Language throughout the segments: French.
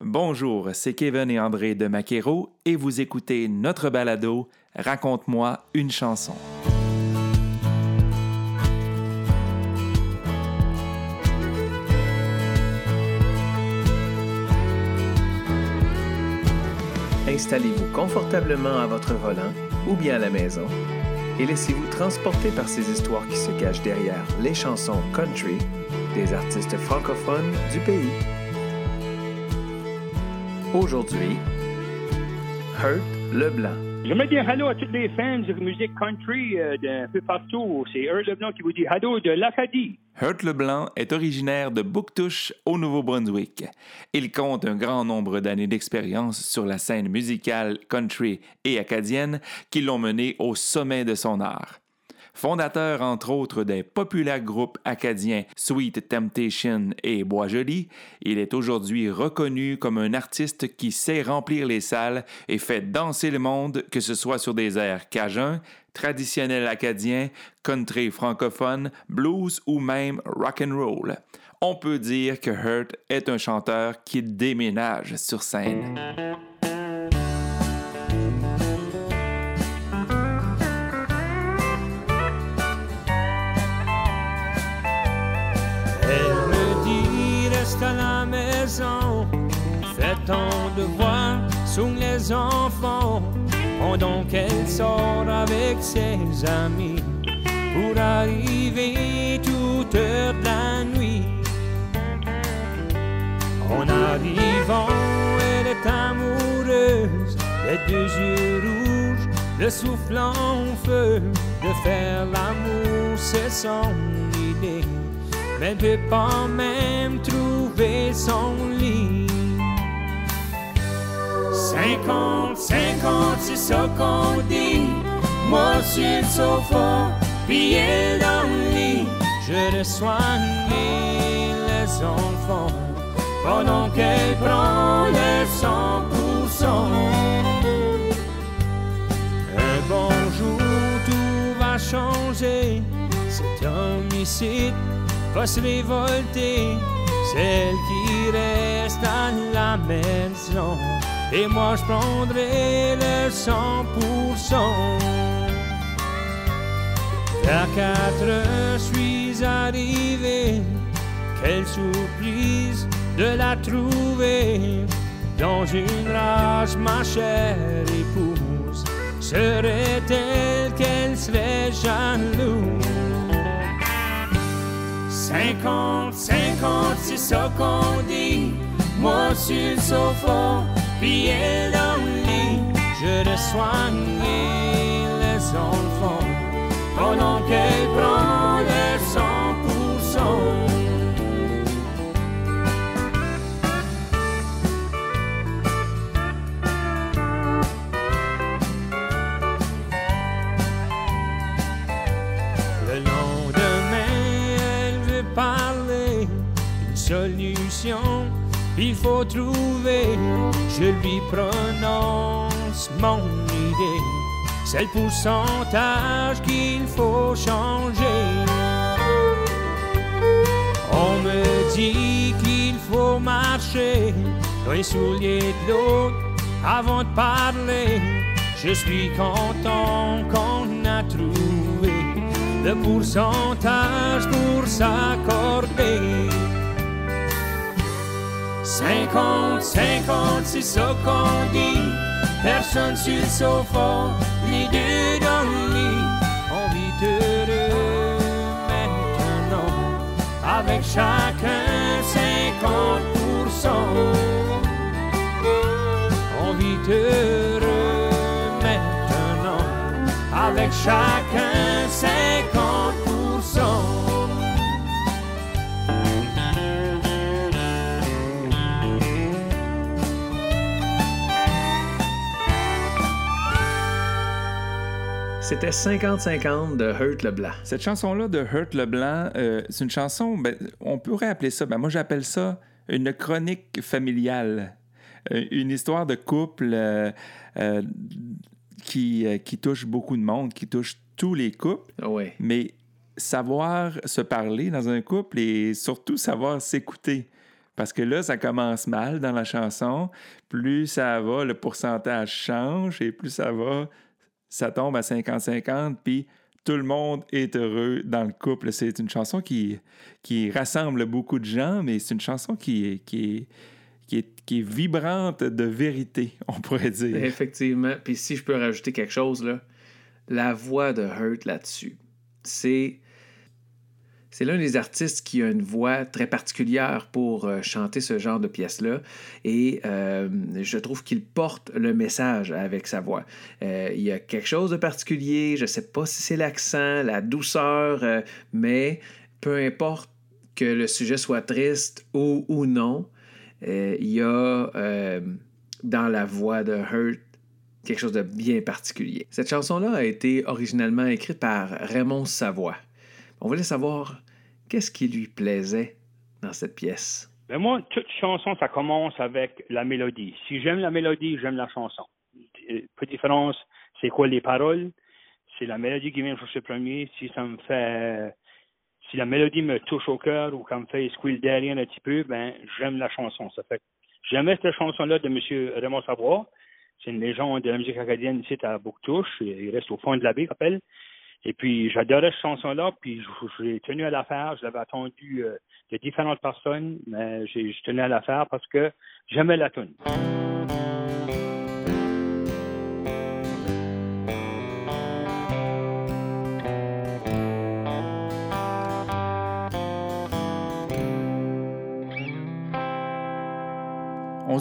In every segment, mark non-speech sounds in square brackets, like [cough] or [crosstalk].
Bonjour, c'est Kevin et André de Maquero et vous écoutez notre balado Raconte-moi une chanson. Installez-vous confortablement à votre volant ou bien à la maison et laissez-vous transporter par ces histoires qui se cachent derrière les chansons country des artistes francophones du pays. Aujourd'hui, Hurt Leblanc. Je me dire allô à tous les fans de musique country euh, d'un peu partout. C'est Hurt Leblanc qui vous dit allô de l'Acadie. Hurt Leblanc est originaire de Bouctouche au Nouveau-Brunswick. Il compte un grand nombre d'années d'expérience sur la scène musicale country et acadienne qui l'ont mené au sommet de son art. Fondateur entre autres des populaires groupes acadiens Sweet Temptation et Bois-Joli, il est aujourd'hui reconnu comme un artiste qui sait remplir les salles et fait danser le monde, que ce soit sur des airs cajuns, traditionnels acadiens, country francophone, blues ou même rock and roll. On peut dire que Hurt est un chanteur qui déménage sur scène. Ton devoir sous les enfants, pendant qu'elle sort avec ses amis pour arriver toute heure de la nuit. En arrivant, elle est amoureuse, les deux yeux rouges, le souffle en feu, de faire l'amour, c'est son idée mais ne peut pas même trouver son lit. 50, 50, c'est ce qu'on dit. Moi sur le sofa, puis elle dans le lit. Je le soigne les enfants pendant qu'elle prend le 100%. Un bon jour, tout va changer. Cet homicide va se révolter, celle qui reste à la maison. Et moi je prendrai le 100%. À quatre suis arrivé. Quelle surprise de la trouver dans une rage, ma chère épouse. Serait-elle qu'elle serait jalouse? 50, 50, c'est ce qu'on dit. Moi sur le sofa, elle dans le lit. Je le soigne les enfants pendant qu'elle prend Il faut trouver, je lui prononce mon idée. C'est le pourcentage qu'il faut changer. On me dit qu'il faut marcher les souliers de l'autre avant de parler. Je suis content qu'on a trouvé le pourcentage pour s'accorder. 50, 50, c'est ce qu'on dit. Personne sur le sofa, les deux dans le lit. On vit heureux maintenant, avec chacun 50%. On vit heureux maintenant, avec chacun 50%. C'était 50-50 de Hurt Leblanc. Cette chanson-là de Hurt Leblanc, euh, c'est une chanson, ben, on pourrait appeler ça, ben, moi j'appelle ça une chronique familiale. Euh, une histoire de couple euh, euh, qui, qui touche beaucoup de monde, qui touche tous les couples, Oui. mais savoir se parler dans un couple et surtout savoir s'écouter. Parce que là, ça commence mal dans la chanson. Plus ça va, le pourcentage change et plus ça va, ça tombe à 50-50. Puis tout le monde est heureux dans le couple. C'est une chanson qui, rassemble beaucoup de gens, mais c'est une chanson qui, qui, qui, est, vibrante de vérité, [laughs] on pourrait dire. Effectivement. Puis si je peux rajouter quelque chose, la voix de Hurt là-dessus, c'est c'est l'un des artistes qui a une voix très particulière pour euh, chanter ce genre de pièces-là. Et euh, je trouve qu'il porte le message avec sa voix. Euh, il y a quelque chose de particulier. Je ne sais pas si c'est l'accent, la douceur, mais peu importe que le sujet soit triste ou, ou non, il y a dans la voix de Hurt quelque chose de bien particulier. Cette chanson-là a été originellement écrite par Raymond Savoie. On voulait savoir qu'est-ce qui lui plaisait dans cette pièce? Ben moi, toute chanson, ça commence avec la mélodie. Si j'aime la mélodie, j'aime la chanson. Peu différence, c'est quoi les paroles? C'est la mélodie qui vient chercher premier. Si ça me fait, si la mélodie me touche au cœur ou qu'elle me fait squeal derrière un petit peu, ben, j'aime la chanson. Ça fait j'aimais cette chanson-là de M. Raymond Savoie. C'est une légende de la musique acadienne ici à Bouctouche. Il reste au fond de la baie, rappelle. Et puis, j'adorais cette chanson-là, puis j'ai tenu à la faire. Je l'avais attendu euh, de différentes personnes, mais j'ai tenu à la faire parce que j'aimais la tune.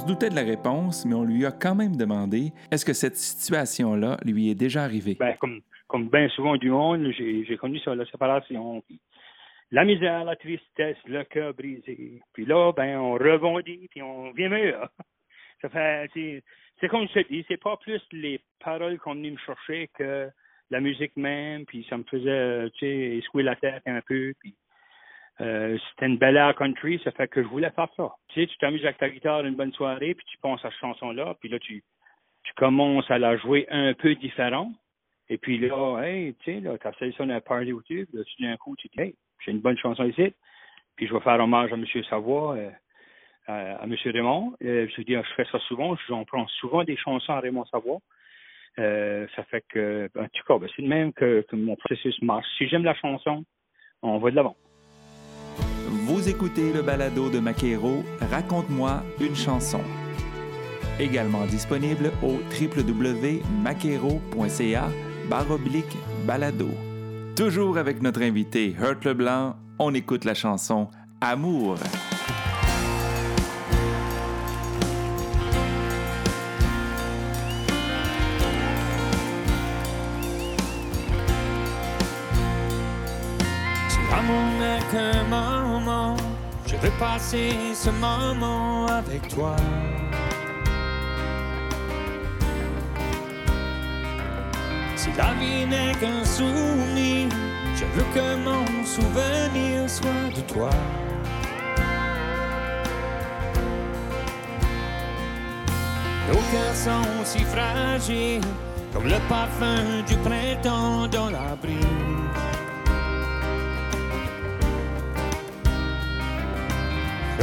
Doutait de la réponse, mais on lui a quand même demandé est-ce que cette situation-là lui est déjà arrivée? Ben, comme comme bien souvent du monde, j'ai connu ça, la séparation. la misère, la tristesse, le cœur brisé. Puis là, ben, on rebondit, puis on vient meilleur. [laughs] Ça fait, c'est comme c'est pas plus les paroles qu'on venait me chercher que la musique même, puis ça me faisait, tu sais, escouer la tête un peu, euh, c'était une belle air country, ça fait que je voulais faire ça. Tu sais, tu t'amuses avec ta guitare une bonne soirée, puis tu penses à cette chanson-là, puis là, tu, tu commences à la jouer un peu différent. Et puis là, hey, tu sais, là, t'as dans un party ou tu, là, tu d'un coup, tu dis, hey, j'ai une bonne chanson ici. Puis je vais faire hommage à M. Savoie, euh, à, M. Raymond. Euh, je dis, je fais ça souvent, j'en prends souvent des chansons à Raymond Savoie. Euh, ça fait que, en tout cas, ben, c'est le même que, que, mon processus marche. Si j'aime la chanson, on va de l'avant. Vous écoutez le balado de Maquero, Raconte-moi une chanson. Également disponible au www.maquero.ca baroblique balado. Toujours avec notre invité Hurt Leblanc, on écoute la chanson Amour. Qu'un moment, je veux passer ce moment avec toi. La vie n'est qu'un souvenir, je veux que mon souvenir soit de toi. Nos cœurs sont si fragiles, comme le parfum du printemps dans la brise.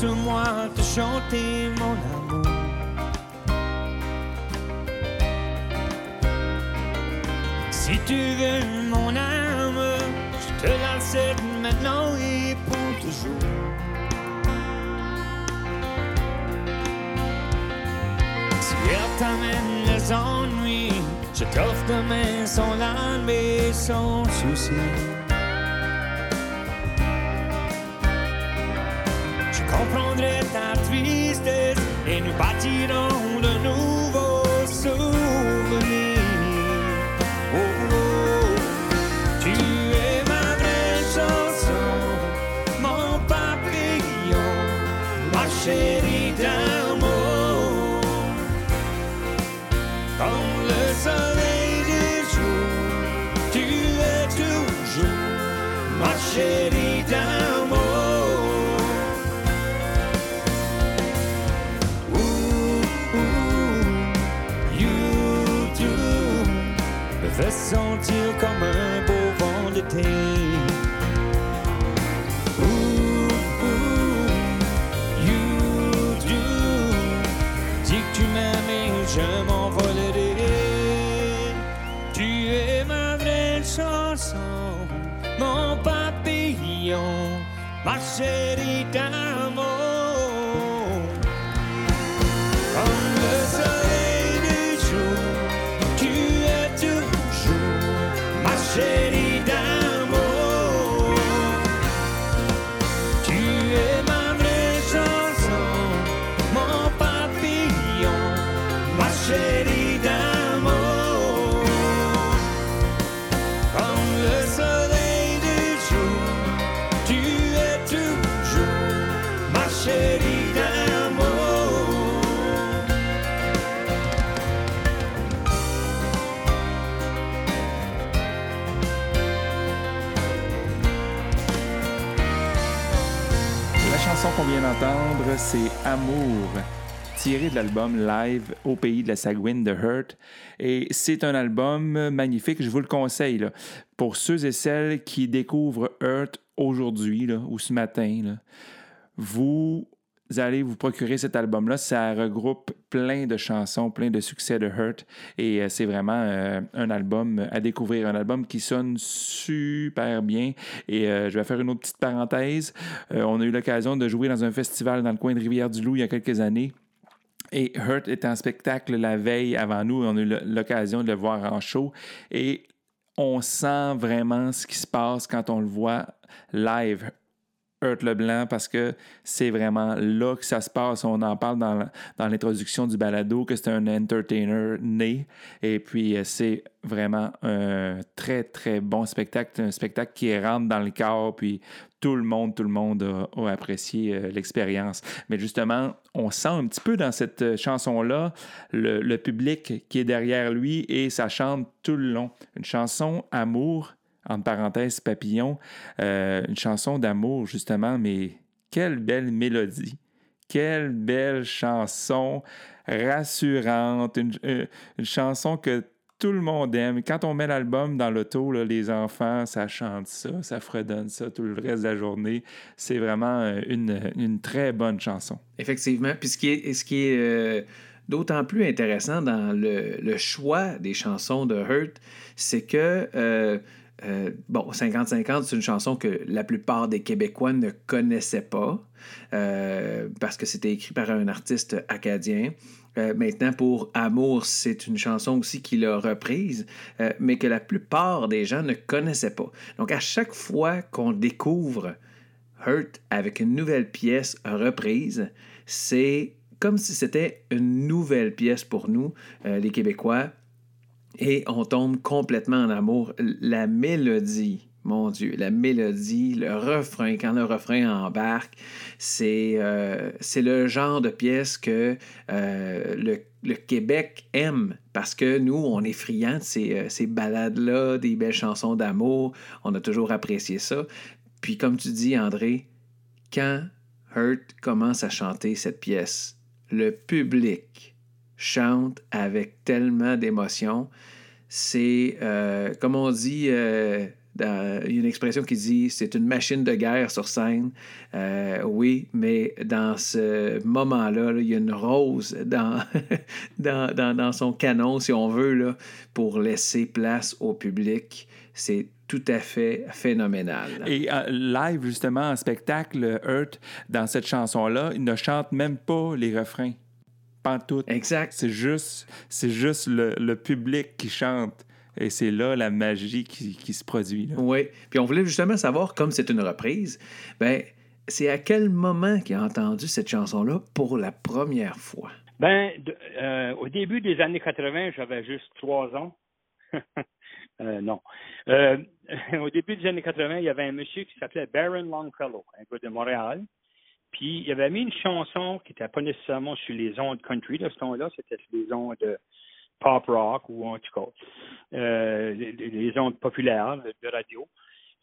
laisse-moi te chanter mon amour. Si tu veux mon âme, je te la maintenant et pour toujours. Si elle t'amène les ennuis, je t'offre demain son âme et son souci. comprendrait ta tristesse et nous bâtirons de nouveaux souvenirs. Oh, oh, oh. Tu es ma vraie chanson, mon papillon, ma chérie d'amour. Dans le soleil du jour, tu es toujours ma chérie. Tu m'aimes je m'envolerai. Tu es ma vraie chanson, mon papillon, ma chérie d'amour. Chanson qu'on vient d'entendre, c'est Amour, tiré de l'album Live au pays de la Sagouine de Hurt. Et c'est un album magnifique, je vous le conseille. Pour ceux et celles qui découvrent Hurt aujourd'hui ou ce matin, vous allez vous procurer cet album-là. Ça regroupe plein de chansons, plein de succès de Hurt. Et euh, c'est vraiment euh, un album à découvrir, un album qui sonne super bien. Et euh, je vais faire une autre petite parenthèse. On a eu l'occasion de jouer dans un festival dans le coin de Rivière-du-Loup il y a quelques années. Et Hurt était en spectacle la veille avant nous. On a eu l'occasion de le voir en show. Et on sent vraiment ce qui se passe quand on le voit live. Hurt Leblanc parce que c'est vraiment là que ça se passe. On en parle dans, dans l'introduction du balado que c'est un entertainer né. Et puis, euh, c'est vraiment un très, très bon spectacle. Un spectacle qui rentre dans le corps. Puis, tout le monde, tout le monde a, a apprécié euh, l'expérience. Mais justement, on sent un petit peu dans cette euh, chanson-là le, le public qui est derrière lui et ça chante tout le long. Une chanson amour entre parenthèses, Papillon, euh, une chanson d'amour, justement, mais quelle belle mélodie, quelle belle chanson rassurante, une, euh, chanson que tout le monde aime. Quand on met l'album dans l'auto, là, les enfants, ça chante ça, ça fredonne ça tout le reste de la journée. C'est vraiment euh, une, une très bonne chanson. Effectivement. Puis ce qui est, d'autant plus intéressant dans le, le choix des chansons de Hurt, c'est que, euh, bon, 50-50, c'est une chanson que la plupart des Québécois ne connaissaient pas euh, parce que c'était écrit par un artiste acadien. Euh, maintenant, pour Amour, c'est une chanson aussi qu'il a reprise, mais que la plupart des gens ne connaissaient pas. Donc, à chaque fois qu'on découvre Hurt avec une nouvelle pièce reprise, c'est comme si c'était une nouvelle pièce pour nous, les Québécois, et on tombe complètement en amour. La mélodie, mon Dieu, la mélodie, le refrain, quand le refrain embarque, c'est euh, le genre de pièce que euh, le, le Québec aime parce que nous, on est friands de ces, euh, ces balades-là, des belles chansons d'amour. On a toujours apprécié ça. Puis, comme tu dis, André, quand Hurt commence à chanter cette pièce, le public chante avec tellement d'émotion. C'est, euh, comme on dit, euh, dans- une expression qui dit c'est une machine de guerre sur scène. Euh, oui, mais dans ce moment-là, là, il y a une rose dans, [laughs] dans, dans- dans son canon, si on veut, là, pour laisser place au public. C'est tout à fait phénoménal. Et euh, live, justement, en spectacle, Hurt, dans cette chanson-là, il ne chante même pas les refrains. Pantoute. Exact. C'est juste, c'est juste le, le public qui chante. Et c'est là la magie qui, qui se produit. là. Oui. Puis on voulait justement savoir, comme c'est une reprise, ben, c'est à quel moment qu'il a entendu cette chanson-là pour la première fois? Ben, de- euh, au début des années 80, j'avais juste trois ans. [laughs] Euh, non. Euh, [laughs] au début des années 80, il y avait un monsieur qui s'appelait Baron Longfellow, un gars de Montréal. Puis il avait mis une chanson qui n'était pas nécessairement sur les ondes country. De ce temps-là, c'était sur les ondes de pop rock ou en tout euh, les, ondes populaires de radio.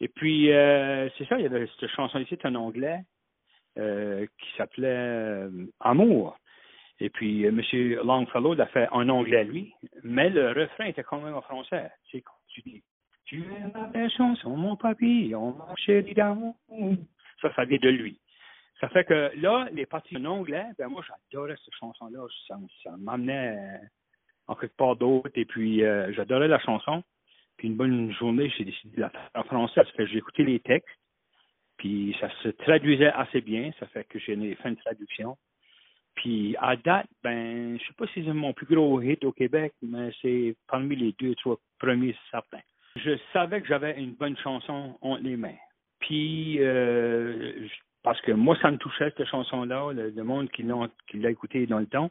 Et puis, euh, c'est ça, il y avait cette chanson ici, en anglais, euh, qui s'appelait Amour. Et puis, M. Longfellow l'a fait en anglais, lui, mais le refrain était quand même en français. C'est tu dis Tu es ma belle chanson, mon papillon, mon chéri d'amour. Ça, ça vient de lui. Ça fait que là, les parties en anglais, ben moi, j'adorais cette chanson-là. Ça, m'amenait en quelque part d'autre. Et puis, j'adorais la chanson. Puis une bonne journée, j'ai décidé de la faire en français parce que j'ai écouté les textes. Puis ça se traduisait assez bien. Ça fait que j'ai fait une traduction. Puis à date, ben, je sais pas si c'est mon plus gros hit au Québec, mais c'est parmi les deux, trois premiers certains. Je savais que j'avais une bonne chanson entre les mains. Puis euh, parce que moi, ça me touchait cette chanson-là, le, monde qui l'a écouté dans le temps.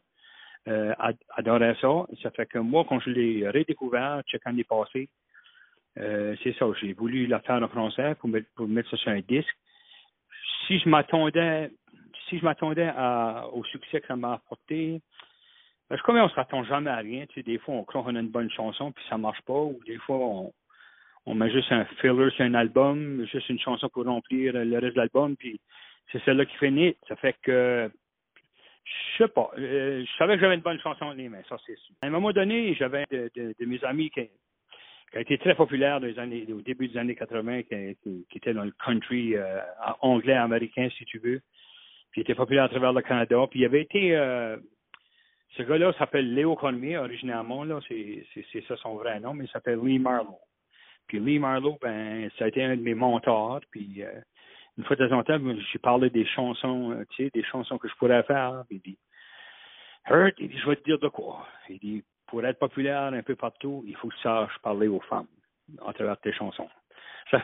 Euh, adorait ça. Ça fait que moi, quand je l'ai redécouvert, check l'année passée, euh, c'est ça, j'ai voulu la faire en français pour mettre, pour mettre ça sur un disque. Si je m'attendais, si je m'attendais au succès que ça m'a apporté, parce que comme on s'attend jamais à rien, tu sais, des fois on croit qu'on a une bonne chanson puis ça marche pas, ou des fois on, on met juste un filler sur un album, juste une chanson pour remplir le reste de l'album, puis c'est celle-là qui fait nid. Ça fait que je sais pas. Euh, je savais que j'avais une bonne chanson les mains, ça c'est sûr. À un moment donné, j'avais de, de, mes amis qui, qui a été très populaire dans les années, au début des années 80, qui, qui, était dans le country euh, anglais, américain, si tu veux. Puis il était populaire à travers le Canada. Puis il avait été... Euh, ce gars-là s'appelle Léo Cormier, originalement, là, c'est, ça son vrai nom, mais il s'appelle Lee Marlowe. Puis Lee Marlowe, ben, ça a été un de mes mentors. Puis une fois de temps en temps, j'ai parlé des chansons, tu sais, des chansons que je pourrais faire. Il dit, Hurt, je vais te dire de quoi. Il dit, pour être populaire un peu partout, il faut que tu saches parler aux femmes à travers tes chansons. [laughs]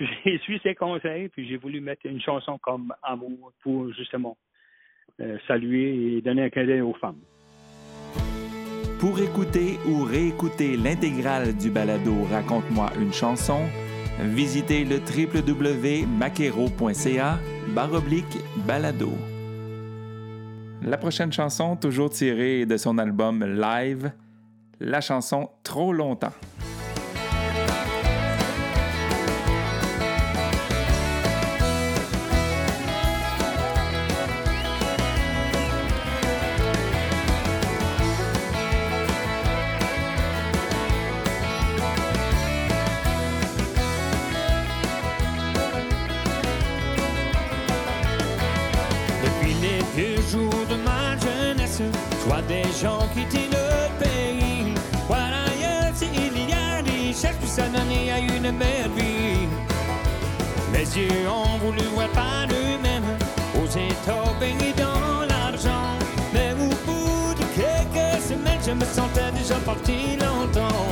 j'ai suivi ses conseils, puis j'ai voulu mettre une chanson comme Amour pour justement euh, saluer et donner un cadeau aux femmes. Pour écouter ou réécouter l'intégrale du balado Raconte-moi une chanson, visitez le www.maquero.ca baroblique balado. La prochaine chanson, toujours tirée de son album Live, la chanson Trop longtemps. Yeux ont voulu pas eux-mêmes aux états baignés dans l'argent. Mais au bout de quelques semaines, je me sentais déjà parti longtemps.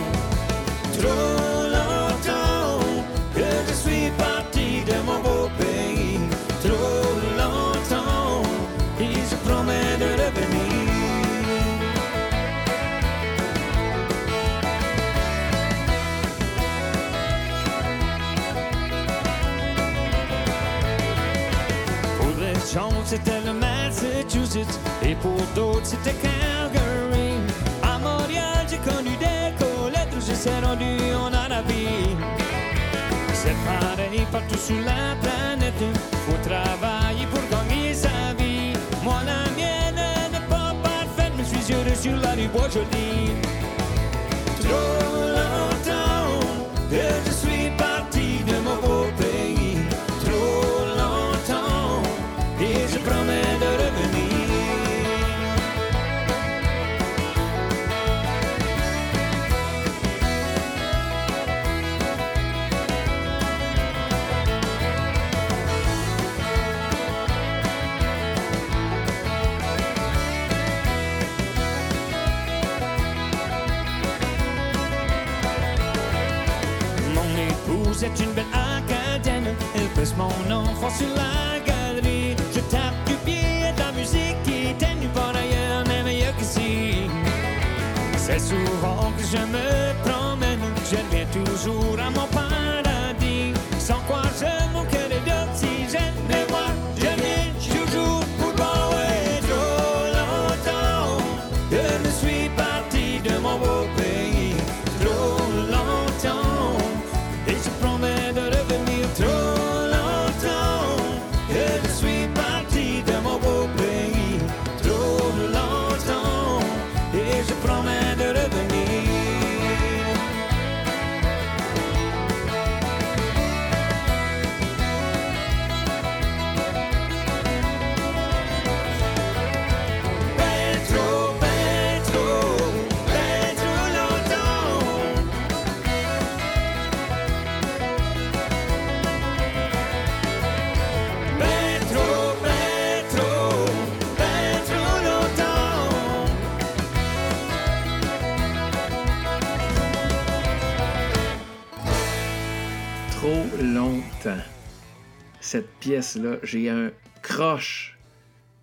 C'était le Massachusetts et pour d'autres c'était Calgary. À Montréal, j'ai connu des collègues, je suis rendu en Arabie. C'est pareil partout sur la planète, faut travailler pour gagner sa vie. Moi, la mienne n'est pas parfaite, mais je suis heureux sur la rue Bois-Joli. Pièce-là. J'ai un croche.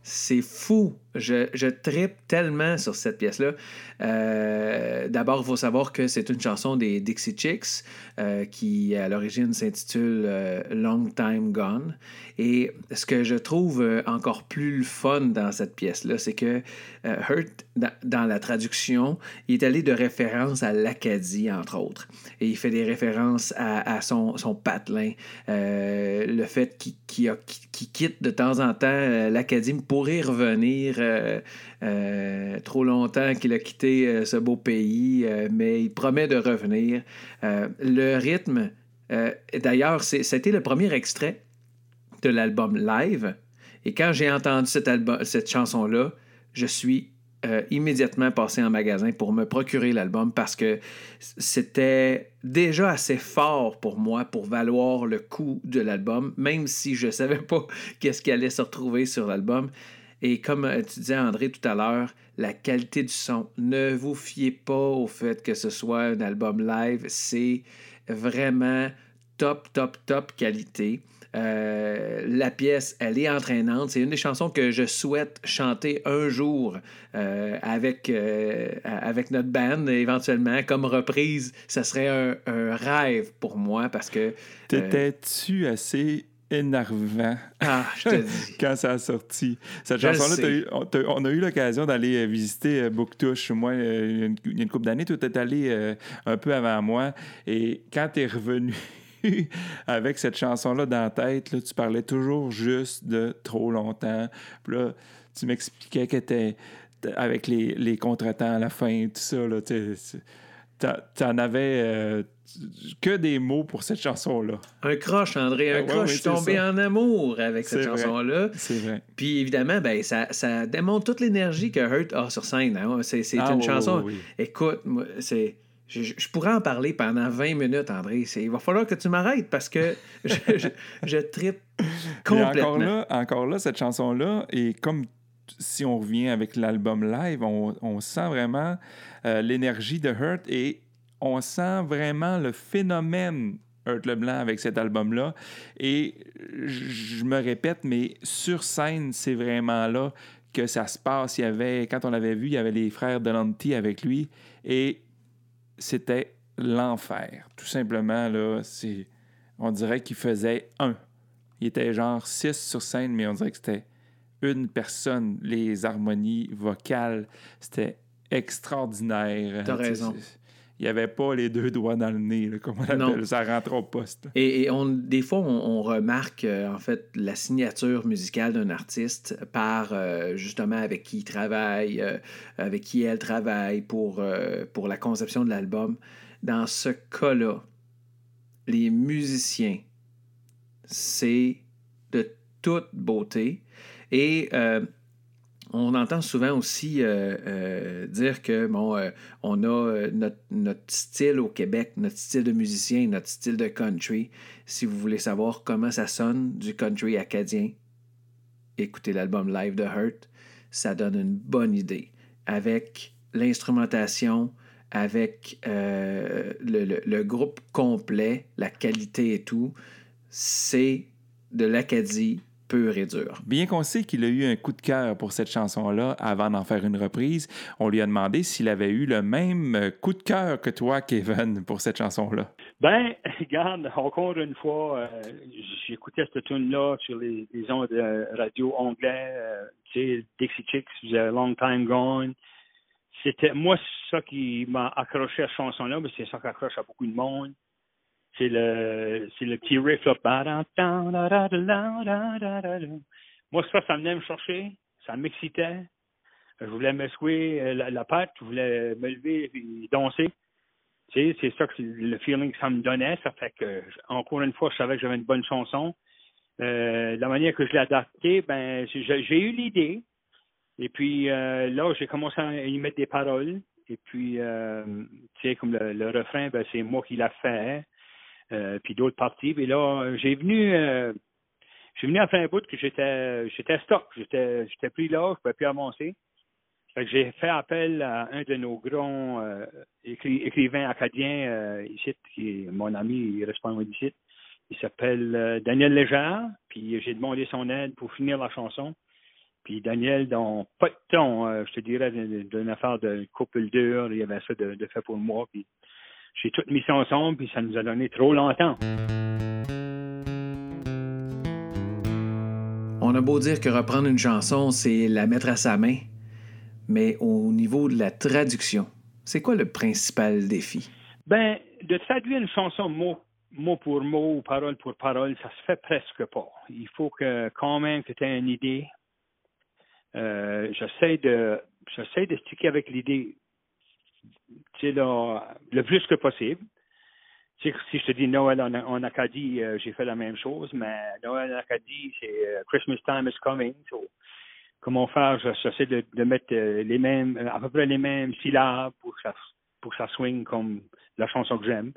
C'est fou. Je, je tripe tellement sur cette pièce-là. Euh, D'abord, il faut savoir que c'est une chanson des Dixie Chicks euh, qui, à l'origine, s'intitule euh, Long Time Gone. Et ce que je trouve encore plus fun dans cette pièce-là, c'est que Hurt, dans, la traduction, il est allé de référence à l'Acadie, entre autres. Et il fait des références à, son, patelin. Le fait qu'il quitte de temps en temps l'Acadie pour y revenir. Euh, euh, trop longtemps qu'il a quitté euh, ce beau pays, mais il promet de revenir. Le rythme, d'ailleurs, c'était le premier extrait de l'album live. Et quand j'ai entendu cette chanson-là, je suis immédiatement passé en magasin pour me procurer l'album parce que c'était déjà assez fort pour moi pour valoir le coût de l'album, même si je ne savais pas [laughs] qu'est-ce qui allait se retrouver sur l'album. Et comme euh, tu disais, André, tout à l'heure, la qualité du son, ne vous fiez pas au fait que ce soit un album live, c'est vraiment top, top, top qualité. Euh, la pièce, elle est entraînante. C'est une des chansons que je souhaite chanter un jour euh, avec, avec notre band, éventuellement, comme reprise. Ça serait un, un rêve pour moi parce que. T'étais-tu assez énervant Ah, je [laughs] te dis. quand ça a sorti. Cette chanson-là, on, a eu l'occasion d'aller euh, visiter euh, Booktouche. Moi, euh, il y a une, une couple d'années, tu étais allé euh, un peu avant moi. Et quand tu es revenu [laughs] avec cette chanson-là dans la tête, là, tu parlais toujours juste de trop longtemps. Puis là, tu m'expliquais que t'es avec les, les contretemps à la fin, tout ça, là, t'en- avais euh, que des mots pour cette chanson-là. Un croche, André, un ouais, croche. ouais, je suis tombé ça. en amour avec cette chanson-là. C'est vrai. Puis évidemment, ben, ça, ça démontre toute l'énergie que Hurt a sur scène. hein. C'est Ah, une oui, chanson. oui, oui. Écoute, c'est. Je, pourrais en parler pendant 20 minutes, André. Il va falloir que tu m'arrêtes parce que je, je, je trippe [laughs] Mais complètement. encore là, encore là, cette chanson-là, et comme si on revient avec l'album live, on, sent vraiment euh, l'énergie de Hurt et on sent vraiment le phénomène Hurt Leblanc avec cet album-là. Et je me répète, mais sur scène, c'est vraiment là que ça se passe. Il y avait, quand on l'avait vu, il y avait les frères Delanty avec lui et c'était l'enfer. Tout simplement, là, on dirait qu'il faisait un. Il était genre six sur scène, mais on dirait que c'était une personne. Les harmonies vocales, c'était extraordinaire. T'as raison. Il n'y avait pas les deux doigts dans le nez, là, comme on Non. Ça rentre au poste. Et, et on, des fois, on, on remarque euh, en fait la signature musicale d'un artiste par euh, justement avec qui il travaille, euh, avec qui elle travaille pour, pour la conception de l'album. Dans ce cas-là, les musiciens, c'est de toute beauté. Et euh, on entend souvent aussi euh, euh, dire que bon, on a notre, style au Québec, notre style de musicien, notre style de country. Si vous voulez savoir comment ça sonne du country acadien, écoutez l'album live de Hurt. Ça donne une bonne idée. Avec l'instrumentation, avec le- le groupe complet, la qualité et tout, c'est de l'Acadie et. Bien qu'on sait qu'il a eu un coup de cœur pour cette chanson-là avant d'en faire une reprise, on lui a demandé s'il avait eu le même euh, coup de cœur que toi, Kevin, pour cette chanson-là. Ben, [laughs] regarde, encore une fois, euh, j'écoutais cette tune-là sur les, les ondes de radio anglais, euh, tu sais, Dixie Chicks, The Long Time Gone. C'était, moi, c'est ça qui m'a accroché à cette chanson-là, mais c'est ça qui accroche à beaucoup de monde. C'est le, c'est le petit riff, là. Moi, ça, ça venait me chercher, ça m'excitait. Je voulais me secouer euh, la, la patte, je voulais me lever et danser. Tu sais, c'est ça que le feeling que ça me donnait. Ça fait que, encore une fois, je savais que j'avais une bonne chanson. Euh, la manière que je l'ai adaptée, ben, j'ai eu l'idée. Et puis euh, là, j'ai commencé à y mettre des paroles. Et puis, tu sais, comme le, le refrain, ben, c'est moi qui l'a fait. Euh, puis d'autres parties. Et là, j'ai venu, euh, venu à fin bout que j'étais, j'étais stock. J'étais, pris là, je pouvais plus avancer. J'ai fait appel à un de nos grands euh, écri- écrivains acadiens euh, ici, qui est mon ami, il reste pas loin d'ici. Il s'appelle Daniel Légère, puis j'ai demandé son aide pour finir la chanson. Puis Daniel, dans pas de temps, je te dirais d'une affaire de couple d'heures, il y avait ça de, de fait pour moi. J'ai tout mis ça ensemble, puis ça nous a donné trop longtemps. On a beau dire que reprendre une chanson, c'est la mettre à sa main, mais au niveau de la traduction, c'est quoi le principal défi? Ben, de traduire une chanson mot, mot pour mot ou parole pour parole, ça se fait presque pas. Il faut que quand même que tu aies une idée. Euh, j'essaie de j'essaie de sticker avec l'idée le plus que possible. si je te dis Noël en, Acadie, euh, j'ai fait la même chose, mais Noël en Acadie, c'est euh, Christmas time is coming. comment faire? J'essaie de, mettre les mêmes, à peu près les mêmes syllabes pour que ça pour que ça swing comme la chanson que j'aime.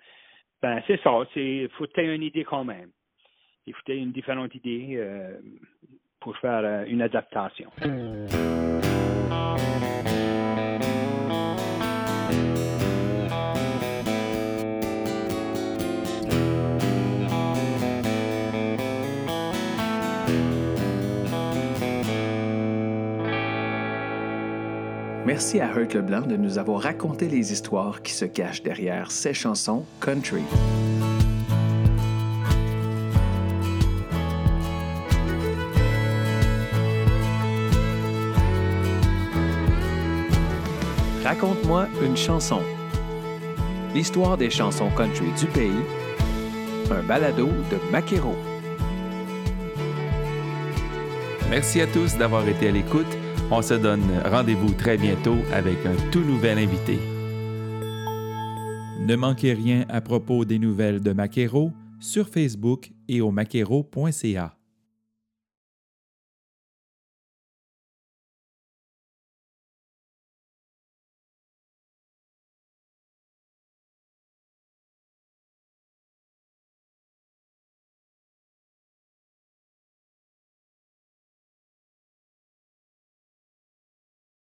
Ben, c'est ça. Il faut que une idée quand même. Il faut que une différente idée euh, pour faire euh, une adaptation. Merci à Hurt Leblanc de nous avoir raconté les histoires qui se cachent derrière ces chansons country. Raconte-moi une chanson. L'histoire des chansons country du pays. Un balado de Maquero. Merci à tous d'avoir été à l'écoute. On se donne rendez-vous très bientôt avec un tout nouvel invité. Ne manquez rien à propos des nouvelles de Maquero sur Facebook et au maquero.ca.